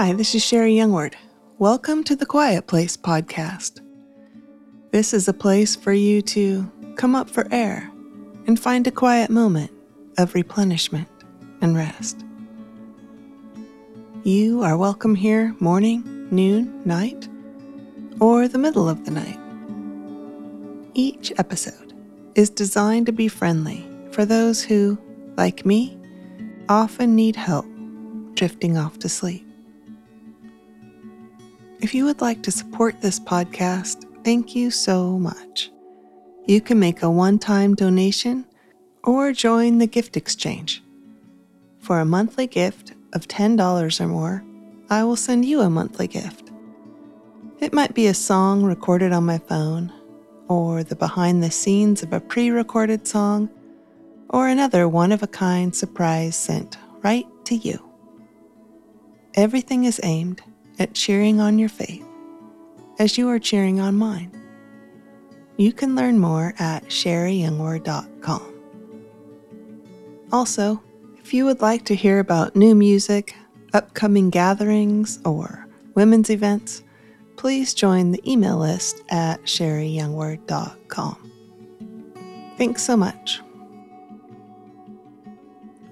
Hi, this is Sherri Youngward. Welcome to the Quiet Place podcast. This is a place for you to come up for air and find a quiet moment of replenishment and rest. You are welcome here morning, noon, night, or the middle of the night. Each episode is designed to be friendly for those who, like me, often need help drifting off to sleep. If you would like to support this podcast, thank you so much. You can make a one time donation or join the gift exchange. For a monthly gift of $10 or more, I will send you a monthly gift. It might be a song recorded on my phone, or the behind the scenes of a pre recorded song, or another one of a kind surprise sent right to you. Everything is aimed at cheering on your faith as you are cheering on mine. You can learn more at sherriyoungward.com. Also, if you would like to hear about new music, upcoming gatherings, or women's events, please join the email list at sherriyoungward.com. Thanks so much.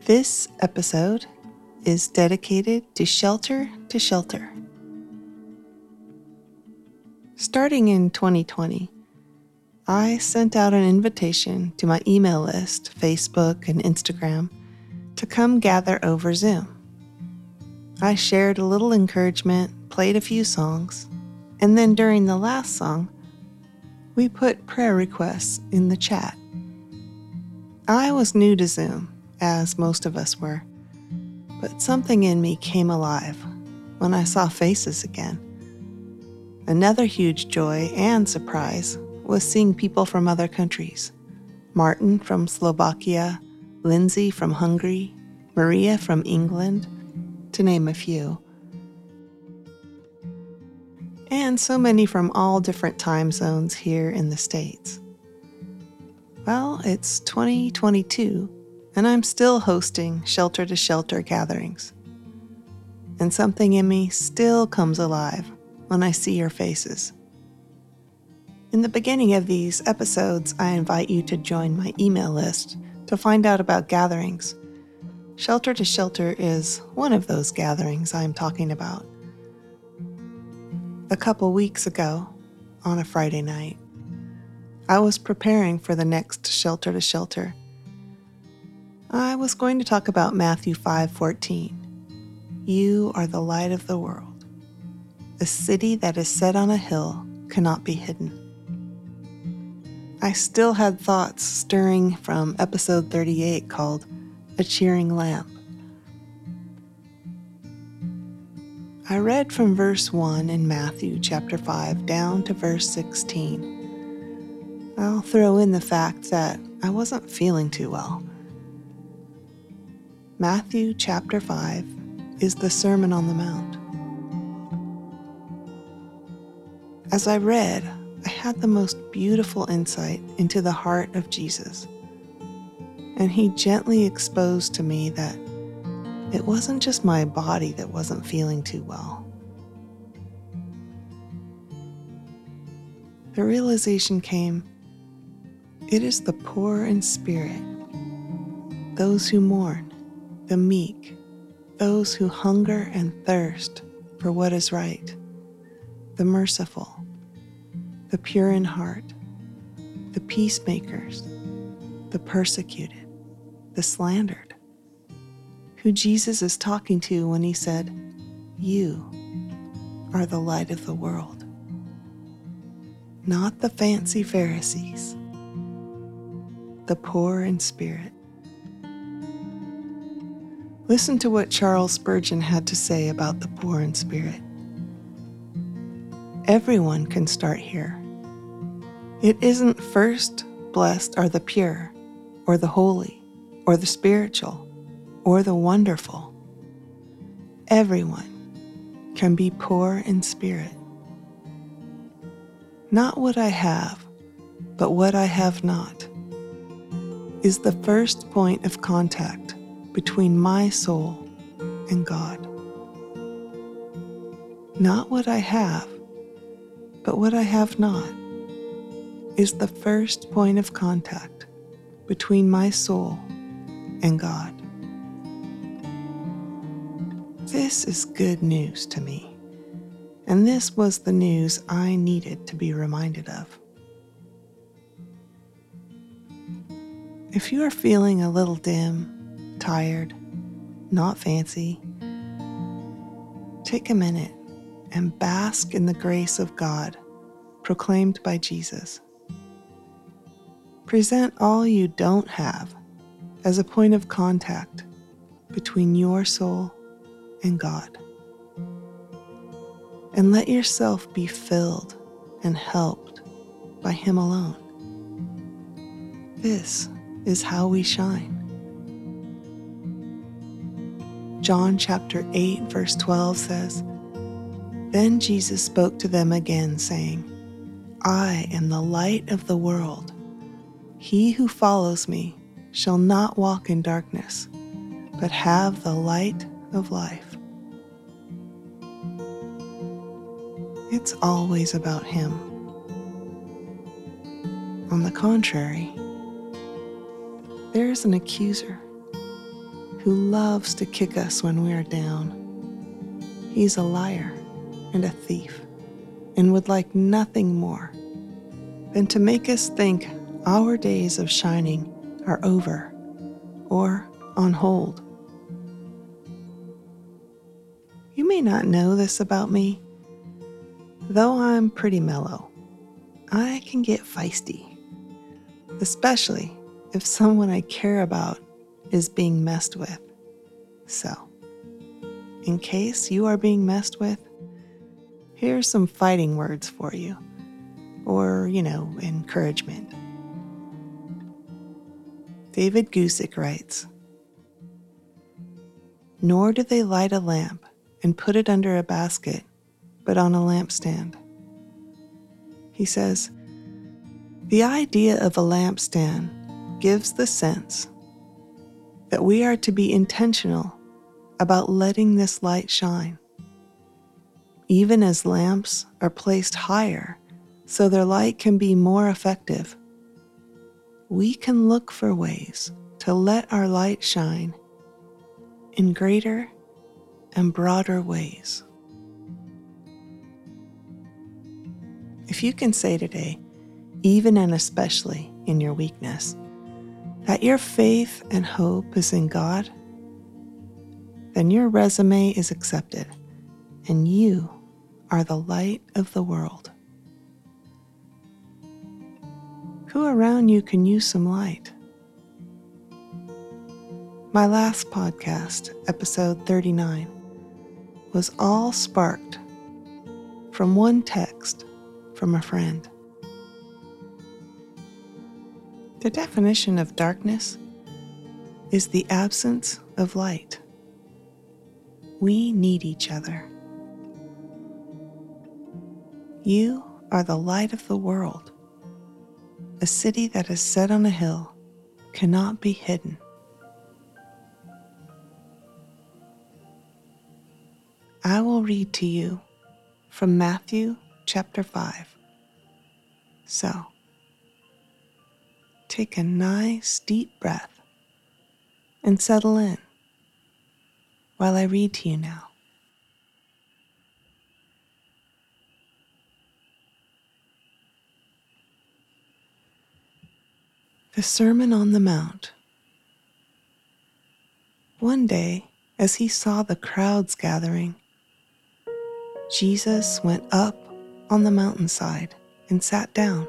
This episode is dedicated to Shelter to Shelter. Starting in 2020, I sent out an invitation to my email list, Facebook, and Instagram to come gather over Zoom. I shared a little encouragement, played a few songs, and then during the last song, we put prayer requests in the chat. I was new to Zoom, as most of us were, but something in me came alive when I saw faces again. Another huge joy and surprise was seeing people from other countries Martin from Slovakia, Lindsay from Hungary, Maria from England, to name a few. And so many from all different time zones here in the States. Well, it's 2022, and I'm still hosting shelter to shelter gatherings. And something in me still comes alive when I see your faces. In the beginning of these episodes, I invite you to join my email list to find out about gatherings. Shelter to Shelter is one of those gatherings I am talking about. A couple weeks ago, on a Friday night, I was preparing for the next Shelter to Shelter. I was going to talk about Matthew 5:14. You are the light of the world. A city that is set on a hill cannot be hidden. I still had thoughts stirring from episode 38 called A Cheering Lamp. I read from verse 1 in Matthew chapter 5 down to verse 16. I'll throw in the fact that I wasn't feeling too well. Matthew chapter 5 is the Sermon on the Mount. As I read, I had the most beautiful insight into the heart of Jesus. And he gently exposed to me that it wasn't just my body that wasn't feeling too well. The realization came it is the poor in spirit, those who mourn, the meek, those who hunger and thirst for what is right, the merciful the pure in heart, the peacemakers, the persecuted, the slandered, who Jesus is talking to when he said, You are the light of the world. Not the fancy Pharisees, the poor in spirit. Listen to what Charles Spurgeon had to say about the poor in spirit. Everyone can start here. It isn't first blessed are the pure, or the holy, or the spiritual, or the wonderful. Everyone can be poor in spirit. Not what I have, but what I have not, is the first point of contact between my soul and God. not what I have, but what I have not, is the first point of contact between my soul and God. This is good news to me, and this was the news I needed to be reminded of. If you are feeling a little dim, tired, not fancy, take a minute and bask in the grace of God proclaimed by Jesus. Present all you don't have as a point of contact between your soul and God. And let yourself be filled and helped by Him alone. This is how we shine. John chapter 8, verse 12 says, Then Jesus spoke to them again, saying, I am the light of the world. He who follows me shall not walk in darkness, but have the light of life. It's always about Him. On the contrary, there's an accuser who loves to kick us when we are down. He's a liar and a thief and would like nothing more than to make us think our days of shining are over or on hold. You may not know this about me. Though I'm pretty mellow, I can get feisty, especially if someone I care about is being messed with. So, in case you are being messed with, here's some fighting words for you, or, you know, encouragement. David Guzik writes Nor do they light a lamp and put it under a basket, but on a lampstand. He says, The idea of a lampstand gives the sense that we are to be intentional about letting this light shine. Even as lamps are placed higher so their light can be more effective, we can look for ways to let our light shine in greater and broader ways. If you can say today, even and especially in your weakness, that your faith and hope is in God, then your resume is accepted and you are the light of the world. Who around you can use some light? My last podcast, episode 39, was all sparked from one text from a friend. The definition of darkness is the absence of light. We need each other. You are the light of the world. A city that is set on a hill cannot be hidden. I will read to you from Matthew chapter 5. So, take a nice deep breath and settle in while I read to you now. The Sermon on the Mount. One day, as he saw the crowds gathering, Jesus went up on the mountainside and sat down.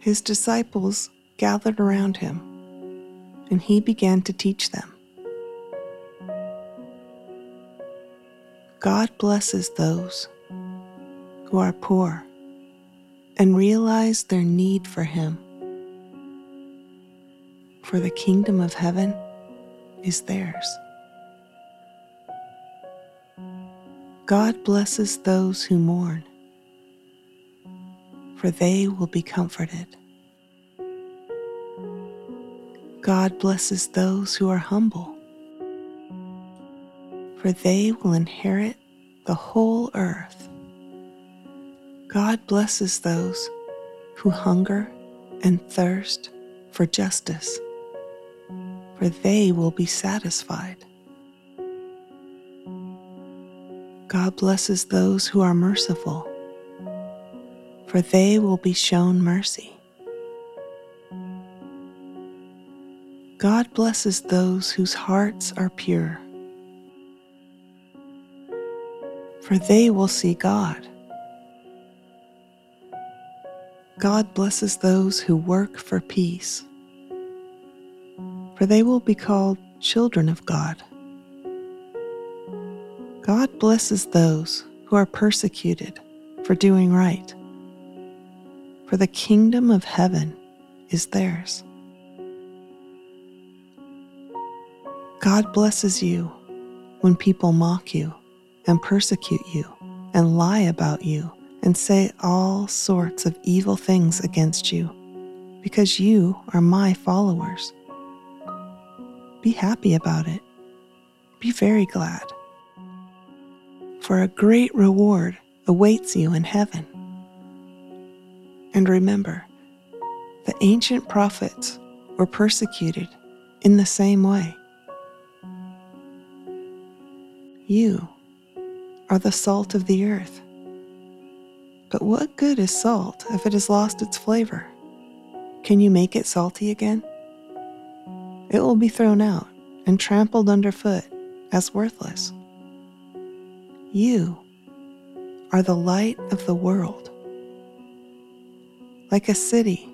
his disciples gathered around him, and he began to teach them. God blesses those who are poor and realize their need for him. For the kingdom of heaven is theirs. God blesses those who mourn for they will be comforted. God blesses those who are humble, for they will inherit the whole earth. God blesses those who hunger and thirst for justice, for they will be satisfied. God blesses those who are merciful, for they will be shown mercy. God blesses those whose hearts are pure, for they will see God. God blesses those who work for peace, for they will be called children of God. God blesses those who are persecuted for doing right, for the kingdom of heaven is theirs. God blesses you when people mock you and persecute you and lie about you and say all sorts of evil things against you because you are my followers. Be happy about it. Be very glad for a great reward awaits you in heaven. And remember, the ancient prophets were persecuted in the same way. You are the salt of the earth. But what good is salt if it has lost its flavor? Can you make it salty again? It will be thrown out and trampled underfoot as worthless. You are the light of the world. Like a city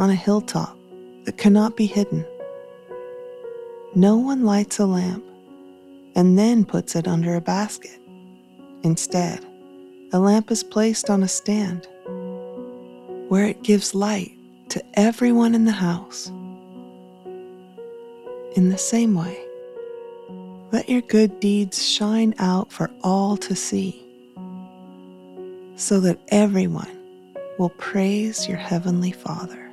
on a hilltop that cannot be hidden. No one lights a lamp and then puts it under a basket. Instead, a lamp is placed on a stand where it gives light to everyone in the house. In the same way, let your good deeds shine out for all to see, so that everyone will praise your Heavenly Father.